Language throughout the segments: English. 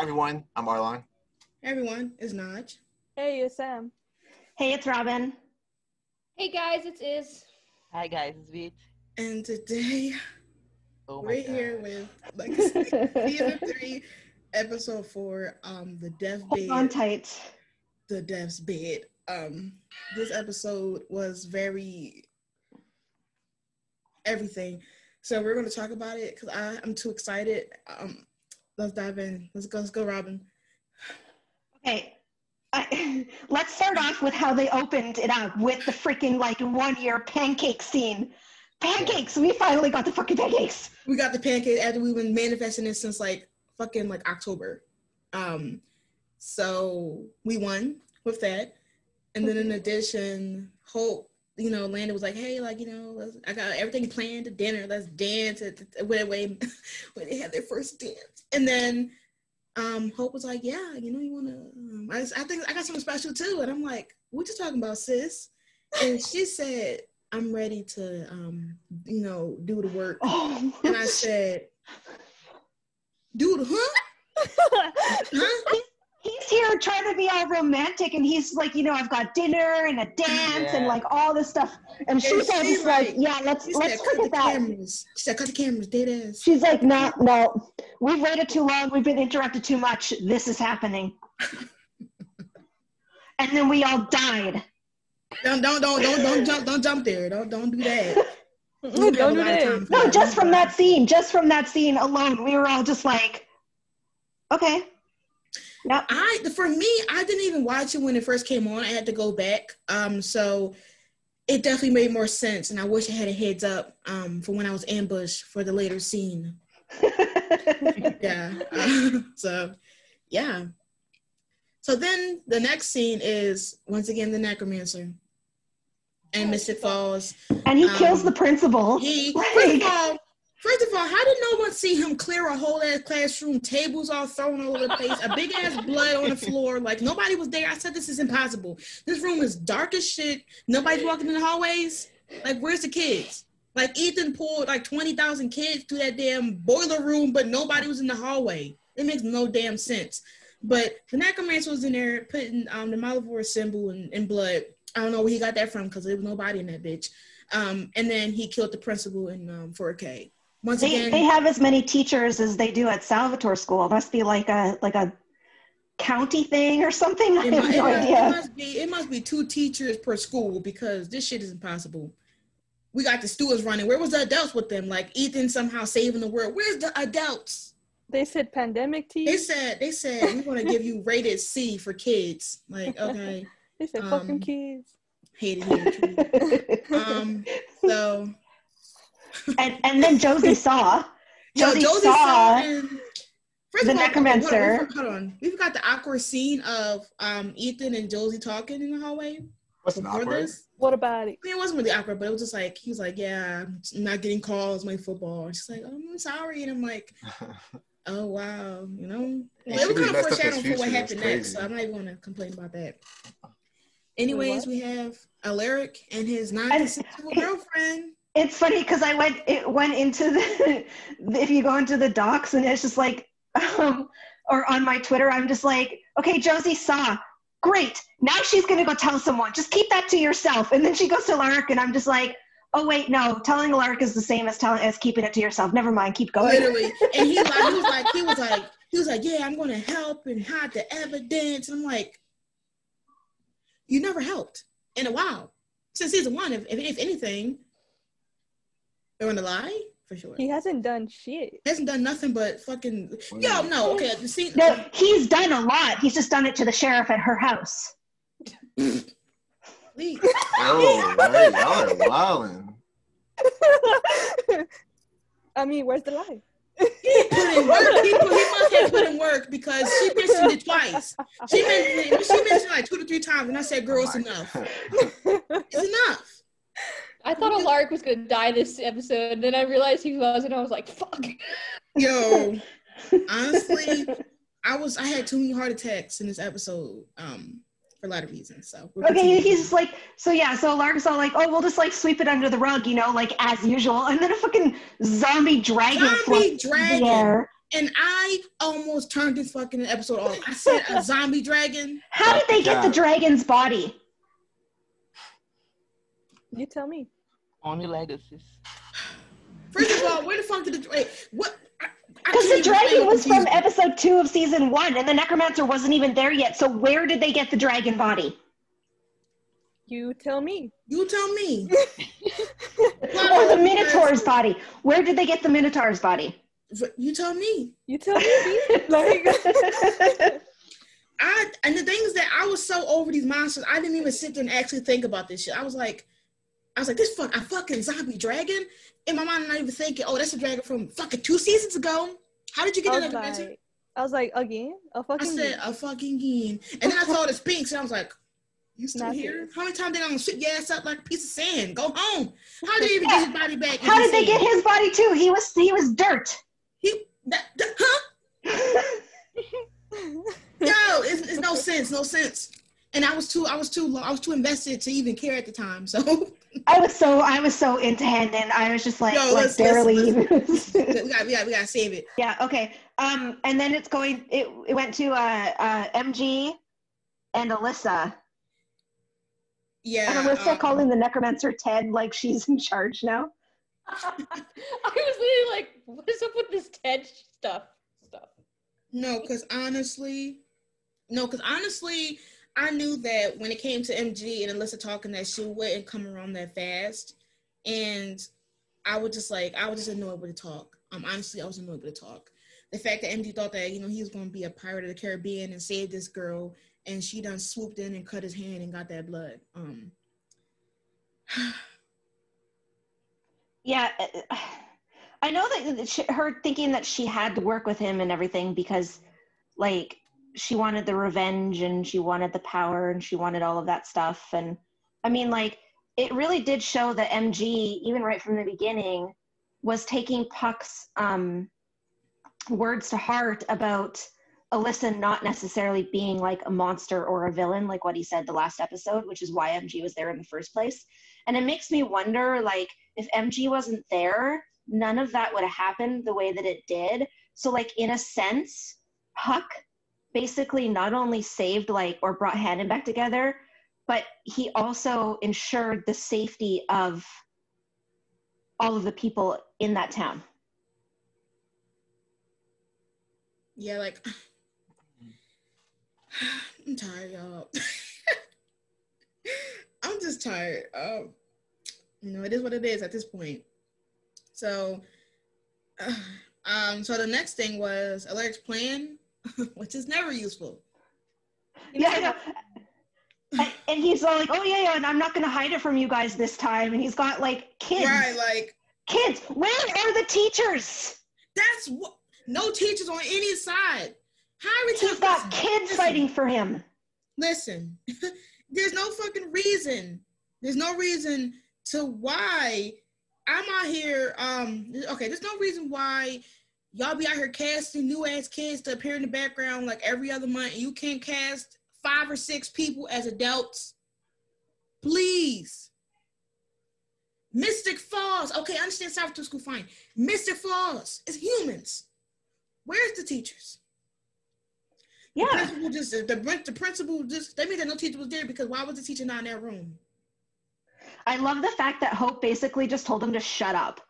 everyone. I'm Arlon. Hey everyone, it's Naj. Hey, it's Sam. Hey, it's Robyn. Hey guys, it's Iz. Hi guys, it's Beach. And today Oh we're God. here with like season three, episode four, um, the death Hold on tight. the death's bed. Um, this episode was very everything. So we're gonna talk about it because I I'm too excited. Um, let's dive in. Let's go. Let's go, Robyn. Okay. I, let's start off with how they opened it up with the freaking like one year pancake scene. Pancakes! We finally got the fucking pancakes. we got the pancakes after we've been manifesting this since like fucking like October. Um, so we won with that, and then in addition, Hope, you know, Landon was like, "Hey, like you know, I got everything planned to dinner. Let's dance at the, when when when they had their first dance." And then um, Hope was like, "Yeah, you know, you want to? Um, I, I think I got something special too." And I'm like, "What you talking about, sis?" And she said, "I'm ready to, um, you know, do the work." Oh. And I said, dude, huh? Huh? he's here trying to be all romantic and he's like, you know, I've got dinner and a dance and like all this stuff. And she And said, she it's like, like- yeah, let's let's said, cut look the that. cameras. She said, cut the cameras, dead ass. She's like, no, no, we've waited too long. We've been interrupted too much. This is happening. and then we all died. Don't, don't, don't, don't, don't jump, don't jump there. Don't, don't do that. Don't do that. No, that. just from that scene, just from that scene alone, we were all just like, okay. Yep. I, for me, I didn't even watch it when it first came on. I had to go back. Um, so it definitely made more sense. And I wish I had a heads up um, for when I was ambushed for the later scene. yeah. so, yeah. So then the next scene is once again the necromancer and Mystic Falls. and he Um, kills the principal. He Like- first of all, first of all, how did no one see him clear a whole ass classroom, tables all thrown all over the place, a big ass blood on the floor? Like nobody was there. I said this is impossible. This room is dark as shit. Nobody's walking in the hallways. Like where's the kids? Like Ethan pulled like twenty thousand kids to that damn boiler room, but nobody was in the hallway. It makes no damn sense. But the necromancer was in there putting um, the Malivore symbol in, in blood. I don't know where he got that from because there was nobody in that bitch. Um, and then he killed the principal in um, 4K. Once They, again, they have as many teachers as they do at Salvatore School. It must be like a like a county thing or something. I it, have it no it idea. must be it must be two teachers per school because this shit is impossible. We got the students running. Where was the adults with them? Like Ethan somehow saving the world. Where's the adults? They said pandemic tea. They said they said we're gonna give you rated C for kids. Like okay, They said um, fucking kids. hated him. Um, so and and then Josie saw. Yo, Josie Josie saw saw and first the of all, necromancer. Hold on, hold on, we forgot the awkward scene of um Ethan and Josie talking in the hallway. What's an before awkward? this. What about it? I mean, it wasn't really awkward, but it was just like he was like, "Yeah, I'm not getting calls, my football." And she's like, oh, "I'm sorry," and I'm like, "Oh wow," you know. Well, it was kind of messed up foreshadowing for what happened next, so I'm not even going to complain about that. Anyways, what? we have Alaric and his non-consensual girlfriend. It's funny because I went it went into the if you go into the docs and it's just like um or on my Twitter I'm just like okay Josie saw great now she's gonna go tell someone just keep that to yourself and then she goes to Lark and I'm just like oh wait no telling Lark is the same as telling as keeping it to yourself never mind keep going literally. And he like he was like he was like he was like, yeah, I'm gonna help and hide the evidence. And I'm like, you never helped in a while since season one. If if, if anything, they're gonna lie for sure. He hasn't done shit. He hasn't done nothing but fucking. Yo, no, okay. The scene. no he's done a lot he's just done it to the sheriff at her house oh, right, y'all are wilding. I mean, where's the lie? He put in work. He, put, he must have put in work because she mentioned it twice. She mentioned it. She mentioned it like two to three times, and I said, "Girl, it's oh enough. It's enough." I thought Alaric was gonna die this episode, and then I realized he wasn't. I was like, "Fuck." Yo, honestly, I was I had too many heart attacks in this episode, um, for a lot of reasons. So we're Okay, continuing. he's just like, so yeah, so Lark's all like, oh, we'll just like sweep it under the rug, you know, like as usual. And then a fucking zombie dragon Zombie floats in dragon. the air. and I almost turned this fucking episode off. I said a zombie dragon. How did they get the dragon's body? You tell me. Only legacies. First of all, where the fuck did the wait? What? I- I Because the dragon was from confused. episode two of season one, and the necromancer wasn't even there yet. So where did they get the dragon body? You tell me. You tell me. Or the minotaur's body? Where did they get the minotaur's body? You tell me. You tell me. Like, I and the thing is that I was so over these monsters, I didn't even sit there and actually think about this shit. I was like, I was like, this fuck a fucking zombie dragon. In my mind, I'm not even thinking, oh, that's a dragon from fucking two seasons ago. How did you get I that was adventure? I was like, again, a I fucking. I said a fucking game. And then I saw the Sphinx, and I was like, you still Not here? serious. How many times they gonna sweep your ass up like a piece of sand? Go home. How did he even get his body back? How did they said- get his body too? He was he was dirt. He that, that- huh? Yo, it's, it's no sense, no sense. And I was too, I was too, I was too invested to even care at the time. So I was so I was so into Handon. I was just like Yo, like let's- barely let's- even. we got, we got, we got to save it. yeah. Okay. Um. And then it's going. It it went to uh uh MG and Alyssa. Yeah. And Alyssa um, calling the necromancer Ted like she's in charge now. I was literally like, what is up with this Ted stuff? Stuff. No, because honestly, no, because honestly, I knew that when it came to MG and Alyssa talking that she wouldn't come around that fast, and I was just like, I was just annoyed with the talk. Um, honestly, I was annoyed with the talk. The fact that MG thought that you know he was going to be a pirate of the Caribbean and save this girl, and she done swooped in and cut his hand and got that blood. Um, Yeah, uh, I know that she, her thinking that she had to work with him and everything because, like, she wanted the revenge and she wanted the power and she wanted all of that stuff. And I mean, like, it really did show that MG, even right from the beginning, was taking Puck's um, words to heart about Alyssa not necessarily being like a monster or a villain, like what he said the last episode, which is why MG was there in the first place. And it makes me wonder, like, if MG wasn't there, none of that would have happened the way that it did. So, like, in a sense, Puck basically not only saved, like, or brought Handon back together, but he also ensured the safety of all of the people in that town. yeah, like I'm tired, y'all. I'm just tired. Um, you know, it is what it is at this point. So, uh, um, so the next thing was Alert's plan, which is never useful. Yeah, know. And, and he's all like, "Oh yeah, yeah," and I'm not gonna hide it from you guys this time. And he's got like kids, Right, like kids. Where are the teachers? that's what. No teachers on any side. How every He's got kids listen, fighting for him. Listen, there's no fucking reason. There's no reason to why I'm out here. Um, okay, there's no reason why y'all be out here casting new ass kids to appear in the background like every other month, and you can't cast five or six people as adults. Please. Mystic Falls. Okay, I understand South school, fine. Mystic Falls is humans. Where's the teachers? Yeah. The principal just the, the principal just that means that no teacher was there because why was the teacher not in that room? I love the fact that Hope basically just told him to shut up.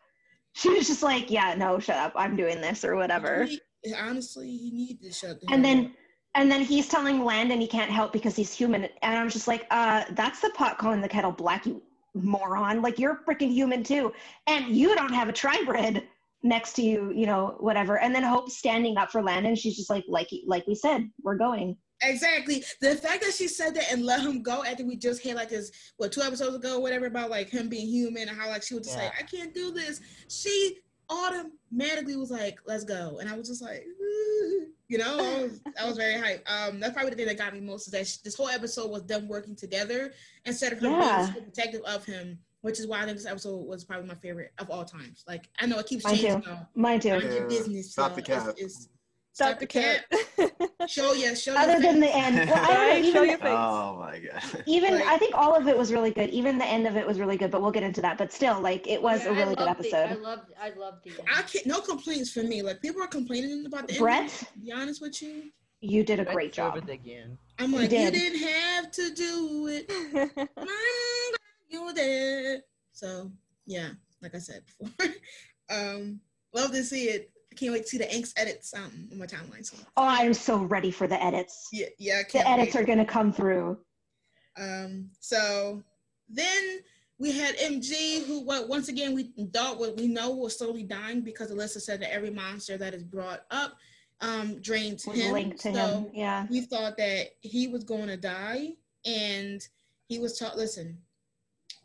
She was just like, "Yeah, no, shut up. I'm doing this or whatever." He- honestly, he needed to shut the And then up. and then he's telling Landon he can't help because he's human. And I was just like, uh, that's the pot calling the kettle black, you moron. Like you're freaking human too. And you don't have a tribrid next to you, you know, whatever. And then Hope standing up for Landon, she's just like, like like we said, we're going. Exactly the fact that she said that and let him go after we just had like this what two episodes ago whatever about like him being human and how like she was just like I can't do this. She automatically was like let's go and I was just like you know I was, I was very hyped. Um, that's probably the thing that got me most is that sh- this whole episode was them working together instead of her Yeah. being so protective of him. Which is why I think this episode was probably my favorite of all times. Like I know it keeps Mine changing too. though. Mine too. Mind your Yeah. business. Stop the cap. It's, it's, Stop the cat. Show yeah, show Other your than the end, well, I don't know, show your face. Oh my god. even Like- I think all of it was really good. Even the end of it was really good, but we'll get into that. But still, like it was Yeah, a I really good loved the- I episode. loved. I loved the. I can't no complaints for me. Like people are complaining about the Brett? ending. To be honest with you. You did a Red great job. again. I'm You like, you did. didn't have to do it. I'm glad you did. So yeah, like I said before. um, love to see it. I can't wait to see the Inks edits um on my timeline. So Oh, I'm so ready for the edits. yeah, yeah, I The can't edits wait. are gonna come through. Um, so then we had MG, who what once again we thought what we know was slowly dying because Alyssa said that every monster that is brought up um drains Was him. linked to so him. Yeah. we thought that he was going to die, and he was taught. Listen,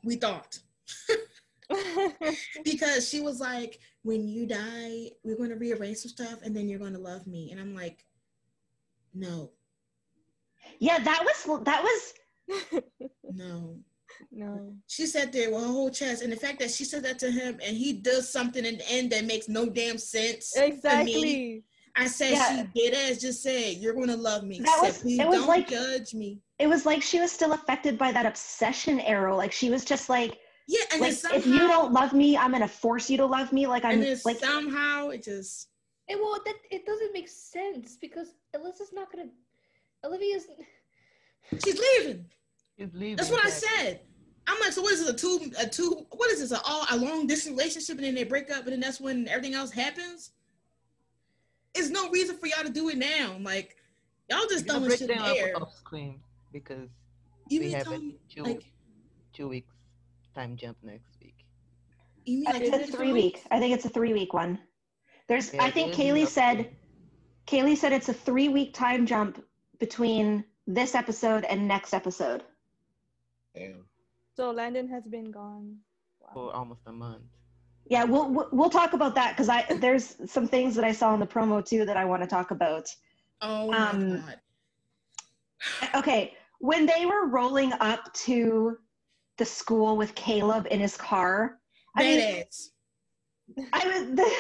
we thought because she was like, "When you die, we're going to rearrange some stuff, and then you're going to love me." And I'm like, "No, Yeah, that was that was no." no. She sat there with her whole chest, and the fact that she said that to him, and he does something in the end that makes no damn sense. to me. Exactly. I said Yeah. she did as just said, "You're going to love me." That was- Please it was don't like- judge me. it was like she was still affected by that obsession arrow. Like she was just like, Yeah, and like then somehow, if you don't love me, I'm gonna force you to love me. Like I'm and then like somehow it just It, well, that it doesn't make sense because Alyssa's not gonna. Olivia's. she's leaving. He's leaving. That's what I said. I'm like, so what is this? A two, a two? What is this? A all a long distance relationship, and then they break up, and then that's when everything else happens. It's no reason for y'all to do it now. Like, y'all just We're gonna throwing shit in down the air. off screen because You we mean have tell it me, two like, two weeks time jump next week. you mean like it's a three three week. I think it's a three week one. There's Yeah, I think Kaylee said time. Kaylee said it's a three week time jump between this episode and next episode. Damn. So Landon has been gone. for almost a month. Yeah, we'll we'll- we'll talk about that because I there's some things that I saw in the promo too that I want to talk about. Oh my Um, god. Okay, when they were rolling up to the school with Kaleb in his car, I mean, Badass. I was the,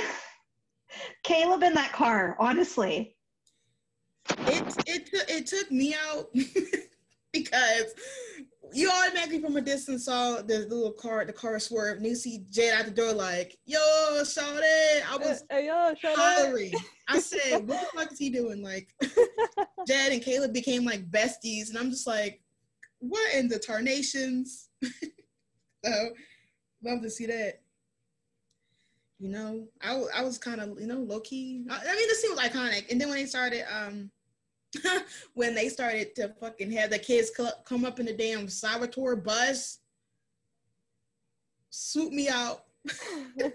Kaleb in that car. Honestly, It it took it took me out because you automatically from a distance saw the little car, the car swerve, and you see Jed out the door like, "Yo, shout it!" I was Hey, yo, shut up. hollering. I said, "What the fuck is he doing?" Like, Jed and Kaleb became like besties, and I'm just like, "What in the tarnations?" so, love to see that. You know, I, I was kind of you know low key. I, I mean, this scene was iconic, and then when they started, um, when they started to fucking have the kids co- come up in the damn Salvatore bus, swoop me out.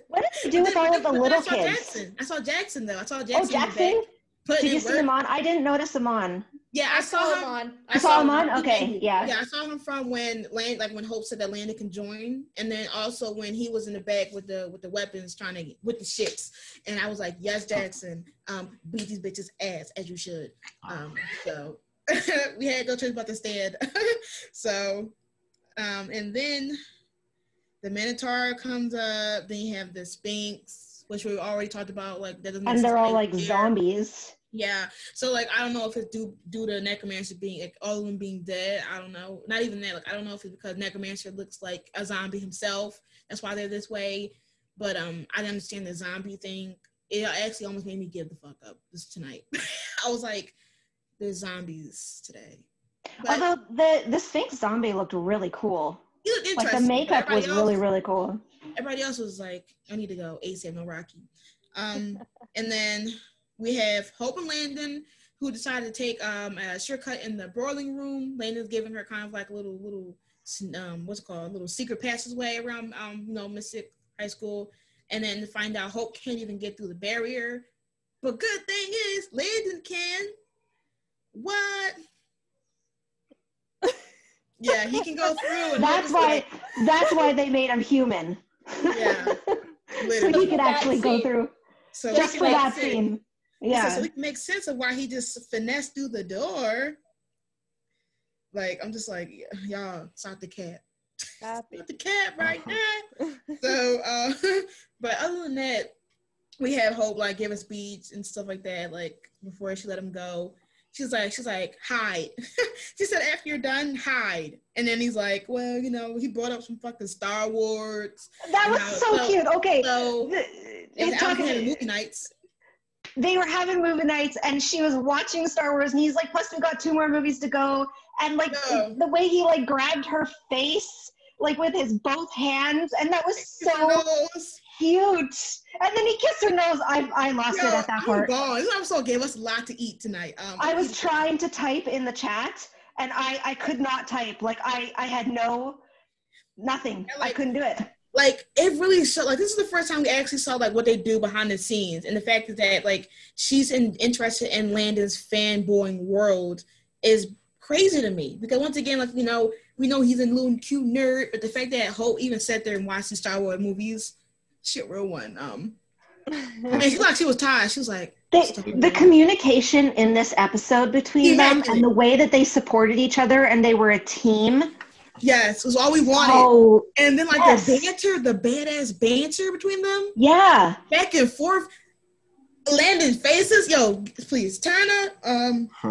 what did you do with all of the little I saw kids? Jackson. I saw Jackson though. I saw Oh, Jackson. the Jackson! Did you see him on? I didn't notice him on. Yeah, I, saw him. on. I saw him on? Okay, yeah. Yeah, I saw him from when Land, like when Hope said that Landon can join, and then also when he was in the back with the with the weapons trying to with the ships, and I was like, yes, Jackson, um, beat these bitches ass as you should. Um, so we had to go to about the stand. so, um, and then the Minotaur comes up. Then you have the Sphinx, which we already talked about. Like that doesn't. And they're all like here. zombies. Yeah. So like I don't know if it's due due to necromancer being like, all of them being dead. I don't know. Not even that. Like I don't know if it's because necromancer looks like a zombie himself. That's why they're this way. But um, I didn't understand the zombie thing. It actually almost made me give the fuck up this tonight. I was like, there's zombies today. But Although the the Sphinx zombie looked really cool. he looked Like the interesting. makeup was Everybody really really cool. everybody else was like, I need to go ASAP, no Rocky. Um, and then we have Hope and Landon, who decided to take um, a shortcut in the broiling room. Landon's giving her kind of like a little, little, um, what's it called, a little secret passageway around, um, you know, Mystic High School. And then to find out Hope can't even get through the barrier. But good thing is, Landon can. What? yeah, he can go through. And That's Hope is why like, that's why they made him human. Yeah, so he could That actually go through So just for that make scene. Said, Yeah. so we can make sense of why he just finessed through the door. Like I'm just like y'all stop the cat, Stop stop the cat right now. so, uh, but other than that, we had Hope like give a speech and stuff like that, like before she let him go. She's like, she's like, hide. she said, after you're done, hide. And then he's like, well, you know, he brought up some fucking Star Wars. That was so So- cute. Okay. So The- talking talking- movie nights. They were having movie nights and she was watching Star Wars and he's like, plus we got two more movies to go. And like Yeah. the way he like grabbed her face, like with his both hands, and that was so cute. And then he kissed her nose. I I lost Yo, it at that I'm part. gone. This episode gave us a lot to eat tonight. Um, I was trying to type in the chat and I I could not type. Like I I had no nothing. And, I couldn't do it. Like it really showed like this is the first time we actually saw like what they do behind the scenes. And the fact is that like she's in, interested in landon's fanboying world is crazy to me. Because once again like you know we know he's a little cute nerd but the fact that hope even sat there and watched the star wars movies shit real one. Um I mean, she like she was tired. She was like The, the communication in this episode between them and the way that they supported each other and they were a team. Yes it was all we wanted Oh, and then like yes. the banter the badass banter between them yeah. back and forth landon faces yo please turn up um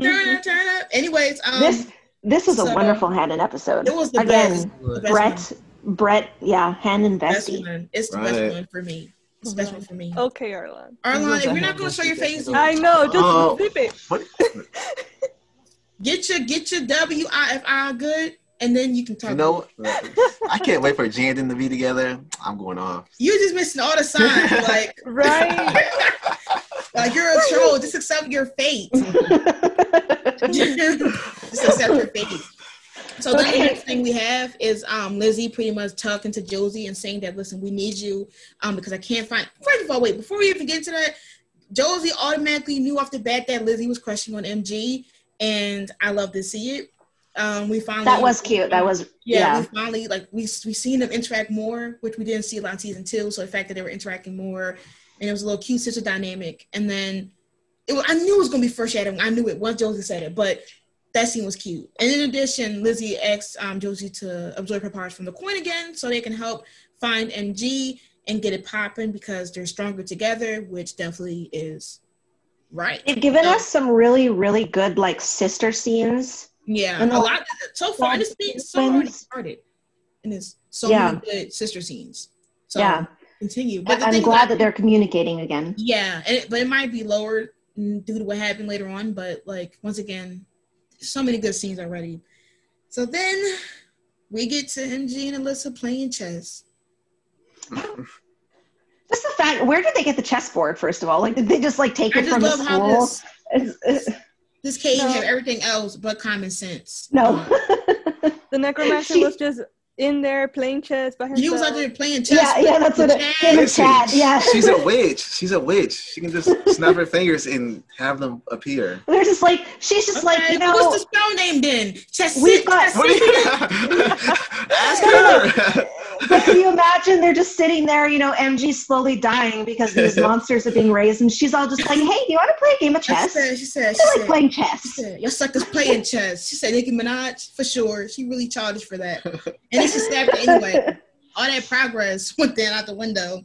turn up, turn up. Anyways, um, this this was a so- wonderful Handon episode. it was the Again, best. The best Brett, Brett, yeah, Handon one. Best Bestie. It's the best one for me. It's the best one for me. okay, Arlan. Arlon, if you're not gonna show your face, I know. Just Oh. flip it. get your get your W I F I good, and then you can talk. You know, I can't wait for Jandon to be together. I'm going off. you're just missing all the signs. like, Right. like you're a troll. Just accept your fate. just accept your fate. So then the Okay. next thing we have is um, Lizzie pretty much talking to Josie and saying that listen, we need you um, because I can't find. First of all, wait before we even get to that, Josie automatically knew off the bat that Lizzie was crushing on MG, and I love to see it. Um, we finally that was cute. That was yeah, yeah. we finally like we we seen them interact more, which we didn't see a lot in season two. So the fact that they were interacting more, and it was a little cute sister dynamic, and then it I knew it was gonna be foreshadowing. I knew it once Josie said it, but that scene was cute. And in addition, Lizzie asked um, Josie to absorb her powers from the coin again, so they can help find MG and get it popping because they're stronger together, which definitely is right. They've given us some really, really good like sister scenes. Yeah, And a lot so far. This thing so already started, and it's so Yeah. many good sister scenes. So yeah, continue. But I'm glad about- that they're communicating again. Yeah, and it, but it might be lower due to what happened later on. But like once again, so many good scenes already. So then we get to MG and Alyssa playing chess. Just the fact, where did they get the chessboard? First of all, like did they just like take I it just from the school? this It's- it's- this cave No. have everything else but common sense. no. Uh, The necromancer was just in there playing chess by himself. he was out there playing chess. yeah, yeah, that's what it. with Him and Chad, yeah. She's a witch. She's a witch. She can just snap her fingers and have them appear. They're just like she's just like you know. what's the spell name then? Chess. We've got- chess- What you Ask her. But can you imagine they're just sitting there, you know, MG slowly dying because these monsters are being raised, and she's all just like, "Hey, do you want to play a game of She chess?" said, she said, I she feel like said, playing she chess. said, your suckers playing chess. She said Nicki Minaj for sure. She really childish for that. And then she stabbed her anyway. All that progress went down out the window.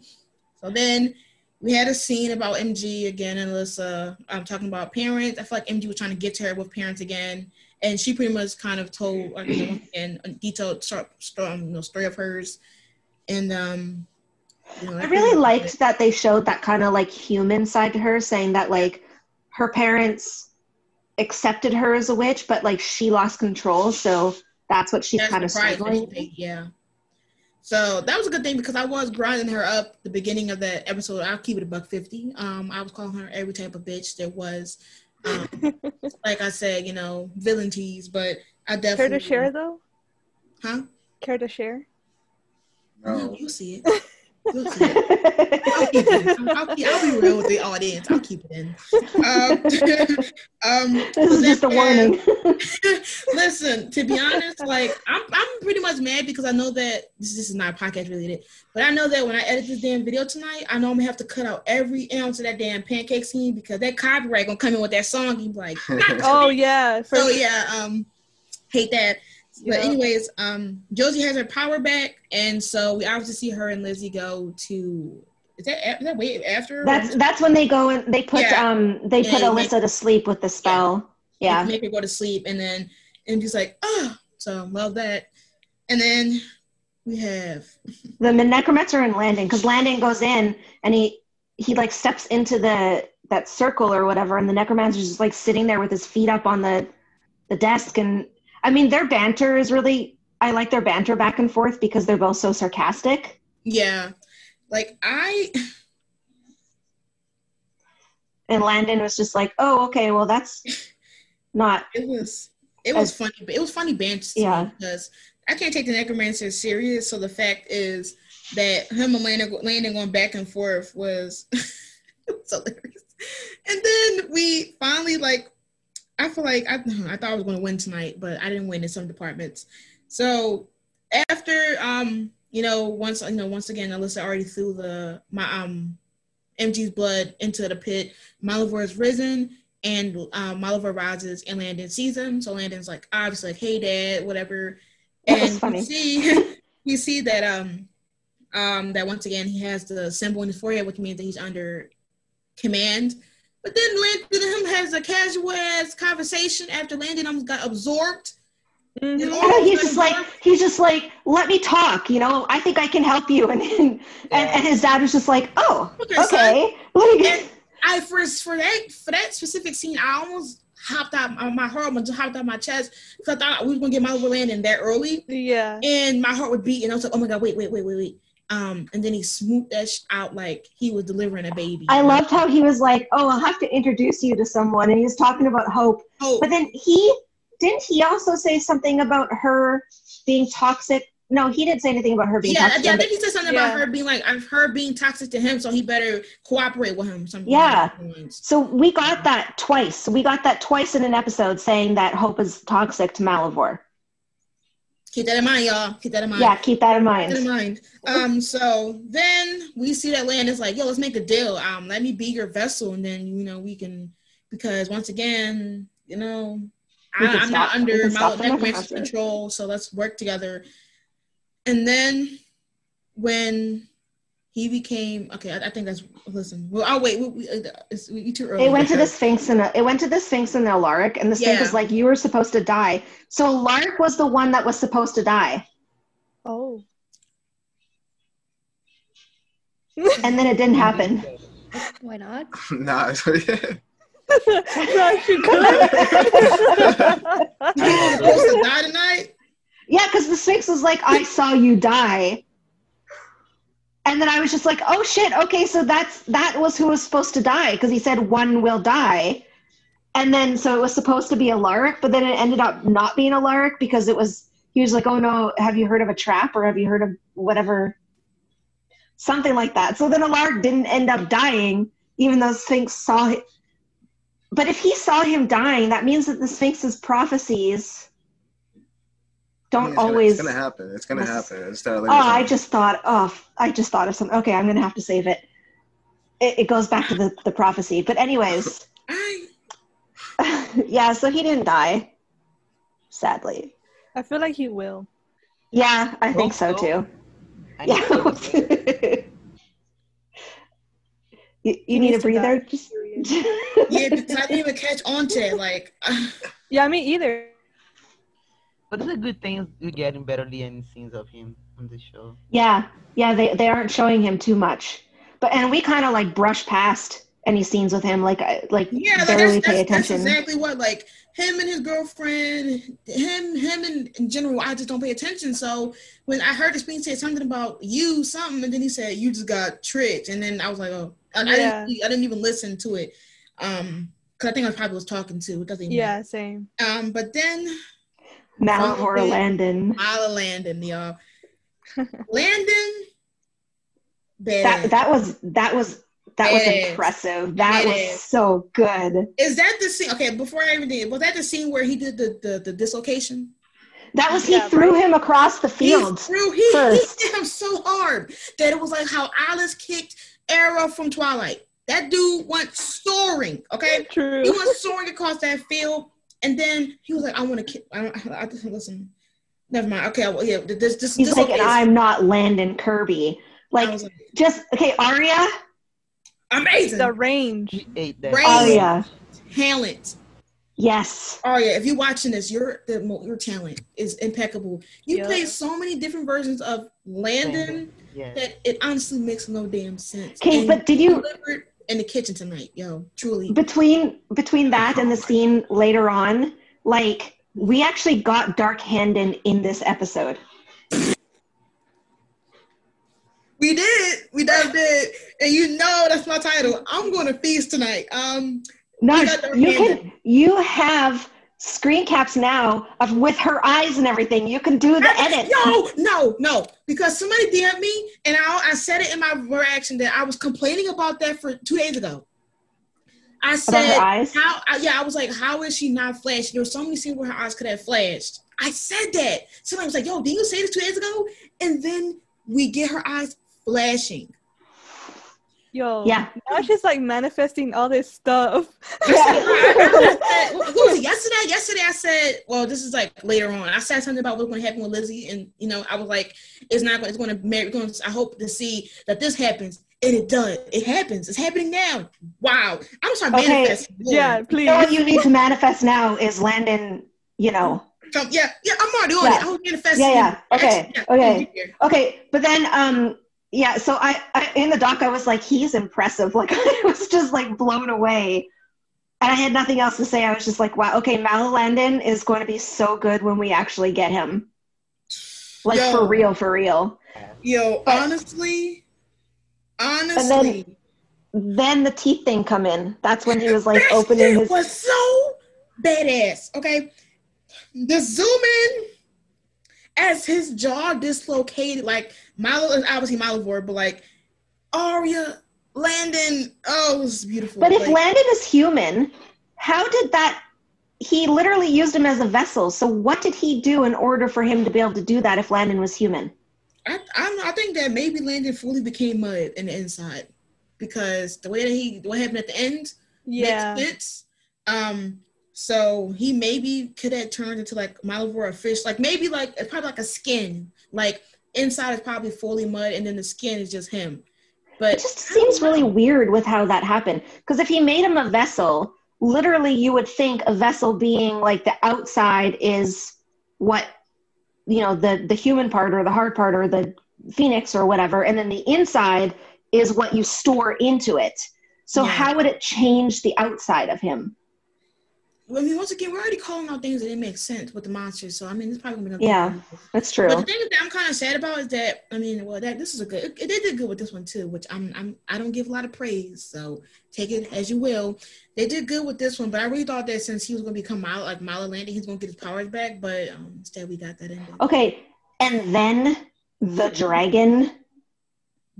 So then we had a scene about MG again and Alyssa um, talking about parents. I feel like MG was trying to get to her with parents again. And she pretty much kind of told like you know, again, a detailed story, story, you know, story of hers. And um you know, I really liked it. that they showed that kind of like human side to her, saying that like her parents accepted her as a witch, but like she lost control, so that's what she's That's kind of struggling. paid, Yeah. So that was a good thing because I was grinding her up the beginning of that episode. I'll keep it a buck fifty. Um, I was calling her every type of bitch there was. Um, like I said, you know, villain tease, but I definitely Care to share though? Huh? Care to share? No, you'll see it. You'll see it. I'll keep it. in. I'll, keep, I'll be real with the audience. I'll keep it in. Um, um, This is just a warning. Listen, to be honest, like I'm, I'm pretty much mad because I know that this, this is not podcast related, but I know that when I edit this damn video tonight, I know I'm gonna have to cut out every ounce of that damn pancake scene because that copyright gonna come in with that song. and like, Oh yeah. For so yeah, um, hate that. But Yeah. anyways, um, Josie has her power back, and so we obviously see her and Lizzie go to is that is that way after? That's that's when they go and they put Yeah. um they put They Alyssa to sleep with the spell. Yeah. make her go to sleep, and then and just like oh, so love that. And then we have The necromancer and Landon, because Landon goes in and he he like steps into the that circle or whatever, and the necromancer's just like sitting there with his feet up on the the desk. And I mean, their banter is really I like their banter back and forth because they're both so sarcastic. yeah, like I And Landon was just like, "Oh, okay, well that's not it was it was As- funny, but it was funny banter Yeah. because I can't take the necromancer serious. So the fact is that him and Landon, Landon going back and forth was, it was hilarious. And then we finally like, I feel like I, I thought I was going to win tonight, but I didn't win in some departments. So after um, you know, once you know, once again, Alyssa already threw the my um MG's blood into the pit. Malivore is risen, and um, Malivore rises, and Landon sees him. So Landon's like, obviously, like, "Hey, Dad," whatever. That and funny. you see, you see that um, um, that once again he has the symbol in his forehead, which means that he's under command. But then Landon and him has a casual ass conversation after Landon almost got absorbed. Mhm. And I all know of he's just like he's just like let me talk you know i think i can help you and and, and his dad was just like oh Okay, son. okay like And I for for that for that specific scene, I almost hopped out my, my heart just hopped out my chest because I thought we were gonna get Malivore Landon that early. Yeah. and my heart would beat, and I was like, "Oh my god, wait, wait, wait, wait, wait!" Um, and then he smoothed that sh- out like he was delivering a baby. i loved how he was like oh i'll have to introduce you to someone and he was talking about hope Oh, but then he didn't he also say something about her being toxic no he didn't say anything about her being yeah, toxic yeah. I think he said something Yeah. about her being like, "I've her being toxic to him, so he better cooperate with him." Something Yeah. along those lines. so we got that twice we got that twice in an episode saying that hope is toxic to malivore Keep that in mind, y'all. Keep that in mind. yeah keep that in Keep that in mind mind. Um, so then we see that Landon's like, yo, let's make a deal. Um, let me be your vessel, and then you know we can because once again, you know, I, I'm not stop- we under my necromancer's control, so let's work together. And then when he became okay, I, I think that's listen. Well, oh wait, we, we, uh, it's we too early. It went to the Sphinx and it went to the Sphinx and Alaric, and the Sphinx Yeah. was like, "You were supposed to die." So Alaric was the one that was supposed to die, Oh. and then it didn't happen. Why not? nah, no, she could. You were supposed to die tonight. yeah, because the Sphinx was like, "I saw you die," and then I was just like, "Oh shit! Okay, so that's that was who was supposed to die because he said one will die." And then, so it was supposed to be a Alaric, but then it ended up not being a Alaric because it was, he was like, oh no, have you heard of a trap or have you heard of whatever? Something like that. So then Alaric didn't end up dying, even though Sphinx saw him. But if he saw him dying, that means that the Sphinx's prophecies don't it's gonna, always. It's gonna happen. It's gonna happen. It's not Oh, I just thought, oh, I just thought of something. Okay, I'm gonna have to save it. It, it goes back to the, the prophecy. But anyways, yeah, so he didn't die, sadly. I feel like he will. Yeah, I think so so. too. I Yeah. you, you need a needs to die. breather? Just... yeah, because I didn't even catch on to it. Like, Yeah, me either. But it's a good thing we're getting better any scenes of him on the show. yeah, yeah, they, they aren't showing him too much. But and we kind of like brush past any scenes with him, like like yeah, like barely that's, pay that's, that's attention. exactly what like him and his girlfriend, him, him in, in general. I just don't pay attention. So when I heard this being said something about you, something, and then he said you just got tricked, and then I was like, oh, I, I, Yeah. didn't, I didn't even listen to it, um, because I think I probably was talking to. It doesn't even Yeah, same. Um, but then Malivore Something- Landon. Isla Landon, y'all. Landon, That badass. that was that was that was Yes. impressive. That Yes. was so good. Is that the scene? Okay, before I even did, was that the scene where he did the the, the dislocation? That was he Yeah, threw right. him across the field. He threw he, he first. hit him so hard that it was like how Alice kicked Arrow from Twilight. That dude went soaring. Okay, True. he went soaring across that field, and then he was like, "I want to kick." I don't. I, I, listen. Never mind. Okay. Well, yeah. This this He's this like, and I'm not Landon Kirby. Like like, just okay, Aria. amazing. The range. He ate that. Right. Oh, talent. Yes. Aria, if you're watching this, your the your talent is impeccable. You Yeah. play so many different versions of Landon Yeah. that it honestly makes no damn sense. Okay, but did you delivered in the kitchen tonight, yo? Truly. between between that and the scene later on, like we actually got Dark Handon in this episode. We did. We done did. And you know that's my title. I'm going to feast tonight. Um, No, Dark you can you have screen caps now of with her eyes and everything. You can do the edit. No, no, no. Because somebody DM'd me and I, I said it in my reaction that I was complaining about that for two days ago. I said, how, I- yeah, I was like, how is she not flashed? There were so many scenes where her eyes could have flashed. I said that. Somebody was like, yo, didn't you say this two days ago? And then we get her eyes flashing. Yo. Yeah. Now she's like manifesting all this stuff. I said- what was it yesterday? Yesterday I said, well, this is like later on. I said something about what's going to happen with Lizzie, and you know, I was like, it's not going. It's going to marry. Going. I hope to see that this happens, and it does. It happens. It's happening now. Wow. I'm sorry, Okay. manifest. yeah, You please. know what you need to manifest now is Landon, you know. Come, yeah, yeah. I'm already doing Yeah. it. I was manifesting. Yeah, yeah. Okay, Yeah, okay. Okay, but then um yeah, so I, I in the doc I was like, he's impressive. Like I was just like blown away. And I had nothing else to say. I was just like, wow, okay, Mal Landon is going to be so good when we actually get him. Like Yo. for real, for real. Yo, honestly, honestly, Then the teeth thing come in. That's when he was like opening his was so badass. Okay, the zoom in as his jaw dislocated, like Milo is obviously Milo but like Aria, Landon, oh, it was beautiful. But if like, Landon is human, how did that? He literally used him as a vessel. So what did he do in order for him to be able to do that if Landon was human? I, I don't know. I think that maybe Landon fully became mud in the inside because the way that he what happened at the end yeah. makes sense. Um, so he maybe could have turned into like Malivore fish, like maybe like it's probably like a skin. Like inside is probably fully mud, and then the skin is just him. But It just seems really weird with how that happened. Because if he made him a vessel, literally you would think a vessel being like the outside is what you know, the the human part or the hard part or the phoenix or whatever, and then the inside is what you store into it. So Yeah. how would it change the outside of him? I mean, once again, we're already calling out things that didn't make sense with the monsters. So I mean, it's probably gonna be Yeah. That's true. But the thing that I'm kind of sad about is that I mean, well, that this is a good. It, they did good with this one too, which I'm I'm I don't give a lot of praise, so take it as you will. They did good with this one, but I really thought that since he was going to become Milo, like Milo Landy, he's going to get his powers back. But um, instead, we got that ending. Okay, and then the dragon.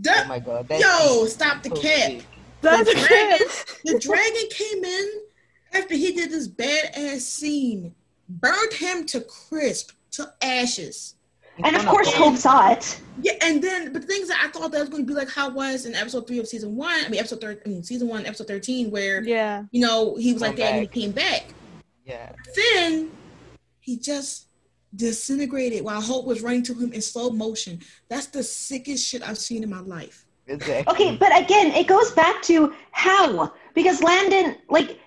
Oh my god. Yo, stop the so cat! sick. The dragon, the dragon came in after he did this badass scene, burned him to crisp, to ashes. And of course. Hope saw it. Yeah, and then but the things that I thought that was going to be like how it was in episode three of season one. I mean, episode third. I mean, season one, episode thirteen, where Yeah. you know he was like Come that and he came back. Yeah. Then he just disintegrated while Hope was running to him in slow motion. That's the sickest shit I've seen in my life. Exactly. Okay, but again, it goes back to how because Landon, like,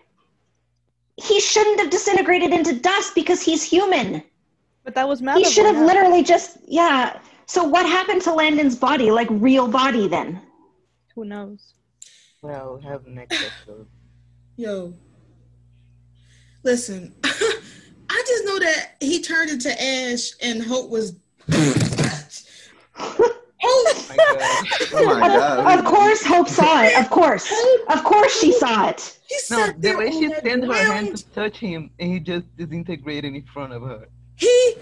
he shouldn't have disintegrated into dust because he's human. But that was He should have yeah. literally just yeah. So what happened to Landon's body, like real body, then? Who knows? Well, we have next episode. Yo, listen, I just know that he turned into Ash and Hope was. oh, my god. Oh Of, of course, Hope saw it. Of course, of course, she saw it. he No, the way she that her hand to touch him and he just disintegrated in front of her. He,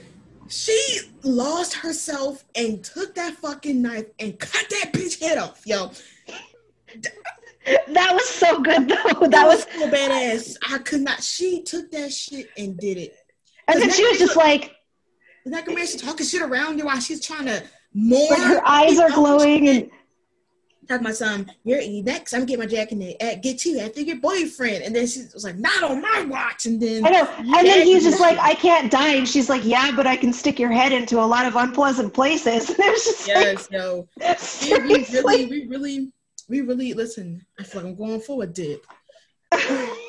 she lost herself and took that fucking knife and cut that bitch head off, yo. That was so good, though. That was, so badass. I could not. She took that shit and did it. and then she was just like, The necromancer talking shit around her while she's trying to mourn. like her eyes are glowing, and Have my son, you're next. I'm getting my jacket uh, get to you after your boyfriend. And then she was like, not on my watch. And then I know. And then he's just like, I can't die. And she's like, Yeah, but I can stick your head into a lot of unpleasant places. And it was just yes, like, we, we really, we really, we really listen. I feel like I'm going for a dip.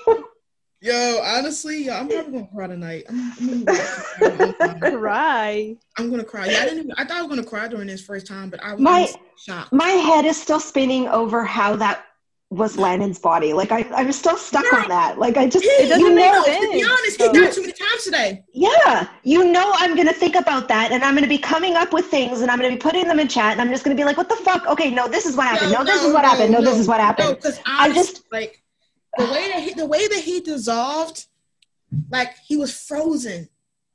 Yo, honestly, yo, I'm probably gonna cry tonight. I'm, I'm, gonna, cry. Cry. I'm gonna cry. Yeah, I didn't. Even, I thought I was gonna cry during this first time, but I was My- shocked. My head is still spinning over how that was Landon's body. Like I, I'm still stuck on that. Like I just, It doesn't you make know, sense. To be honest, he So- died too many times today. yeah, you know, I'm gonna think about that, and I'm gonna be coming up with things, and I'm gonna be putting them in chat, and I'm just gonna be like, "What the fuck? Okay, no, this is what happened. No, this is what happened. No, this is what happened. No, happened." because I I just- just like the way that he, the way that he dissolved, like he was frozen,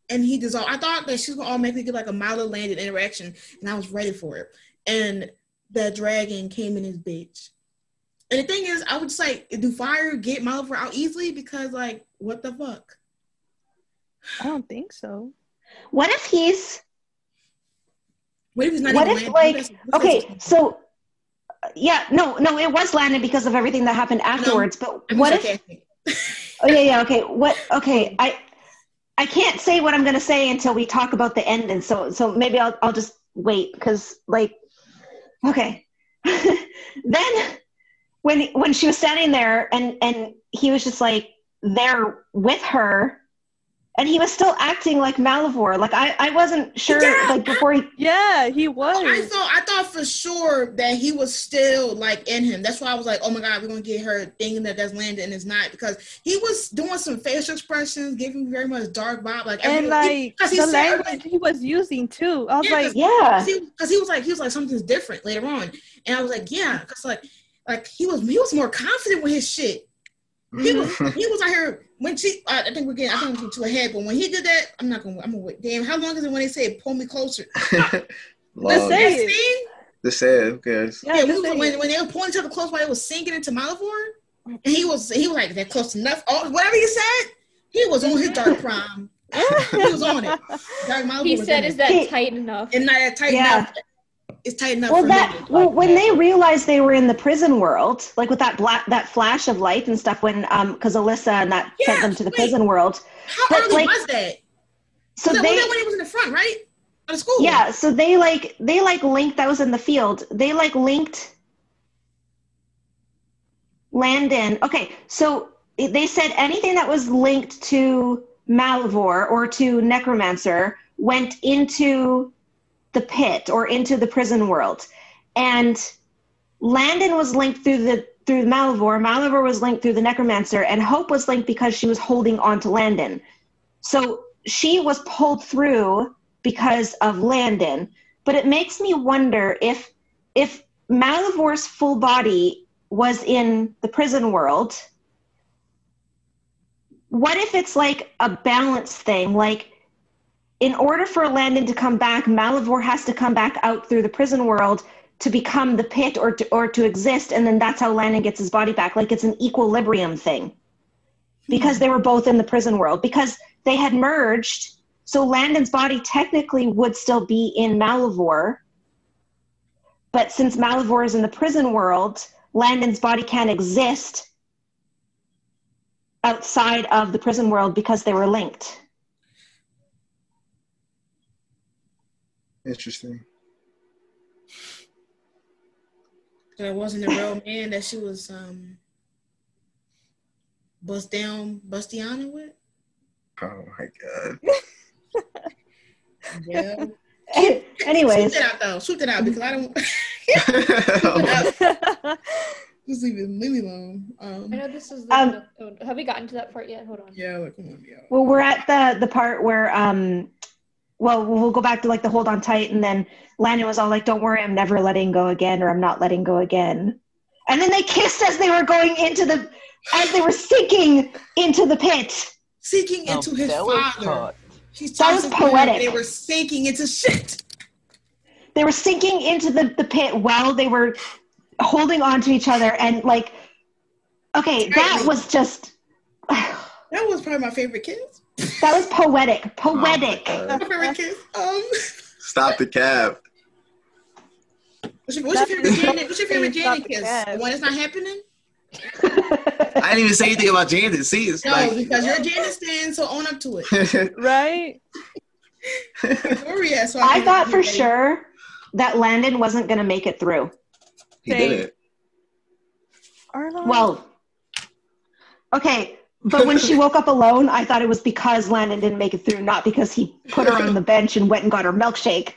and he dissolved. I thought that she was gonna make automatically get like a mild landed interaction, and I was ready for it. And the dragon came in his bitch. And the thing is, I would just like, do fire get Malivore out easily? Because like, what the fuck? I don't think so. What if he's What if he's not What even if, landed? like, What if- what okay? So, yeah, no, no, it was Landon because of everything that happened afterwards. But I'm what if? Oh yeah, yeah. Okay. What? Okay. I I can't say what I'm gonna say until we talk about the end, and so so maybe I'll I'll just wait because like okay. then when when she was standing there and and he was just like there with her. And he was still acting like Malivore. Like I, I wasn't sure. Yeah. Like before he, Yeah, he was. I thought I thought for sure that he was still like in him. That's why I was like, oh my god, we're gonna get her thinking that that's Landon and it's not because he was doing some facial expressions, giving very much dark vibe, like and every- like because he the said- language he was using too. I was Yeah, like, yeah, because he, 'cause he was like he was like something's different later on, and I was like, yeah, because like like he was he was more confident with his shit. He was he was out here when she. I I think we're getting I think we're getting too ahead, but when he did that, I'm not gonna I'm gonna wait. Damn, how long is it when they say pull me closer? Long. say That it. scene? The sad, who cares? yeah, Yeah, just when, when, when they were pulling each other close while they was sinking into Malivore, oh. and he was he was like they're close enough. All, whatever he said, he was on his dark prime. he was on it. Dark Malivore He was said, "Is it. that Hey. tight enough?" and not that tight Yeah. enough. It's tight enough well for that well when they realized they were in the prison world like with that black that flash of light and stuff when um because alyssa and that sent them to the wait. prison world How But, early like, was that? so was, that, they that when he was in the front, right? Out Of school. yeah so they like they like linked that was in the field they like linked landon okay so they said anything that was linked to malivore or to necromancer went into the pit or into the prison world and landon was linked through the through malivore malivore was linked through the necromancer and hope was linked because she was holding on to landon so she was pulled through because of Landon. But it makes me wonder if if Malivore's full body was in the prison world, what if it's like a balance thing? Like in order for Landon to come back, Malivore has to come back out through the prison world to become the pit or to, or to exist, and then that's how Landon gets his body back. Like it's an equilibrium thing because they were both in the prison world because they had merged. So Landon's body technically would still be in Malivore, but since Malivore is in the prison world, Landon's body can't exist outside of the prison world because they were linked. Interesting. That wasn't a real man that she was um bust down Bustiana with. Oh my god. Yeah. Anyways, Swoop it out though. Swoop it out because I don't just leave it leave me alone. Um I know this is. The, Um, have we gotten to that part yet? Hold on. yeah, like come on, yeah. well, we're at the the part where um, well, we'll go back to like the hold on tight, and then Landon was all like, "Don't worry, I'm never letting go again, or I'm not letting go again." And then they kissed as they were going into the as they were sinking into the pit. Seeking Um, into his father. hot. She's That was poetic. They were sinking into shit. They were sinking into the, the pit while they were holding on to each other, and like, okay, that was just that That was probably my favorite kiss. Was poetic, poetic. Oh my My God. Um Stop the cab. What's your, what's your favorite That's Janet? What's your favorite insane Janet kiss? The one that's not happening? I didn't even say anything about Janet. See, it's No, like because you're a Janet stan, so own up to it. Right? Victoria, so I can- thought for okay. sure that Landon wasn't going to make it through. he did it. Arlon? Well, okay, but when she woke up alone, I thought it was because Landon didn't make it through, not because he put her on the bench and went and got her milkshake.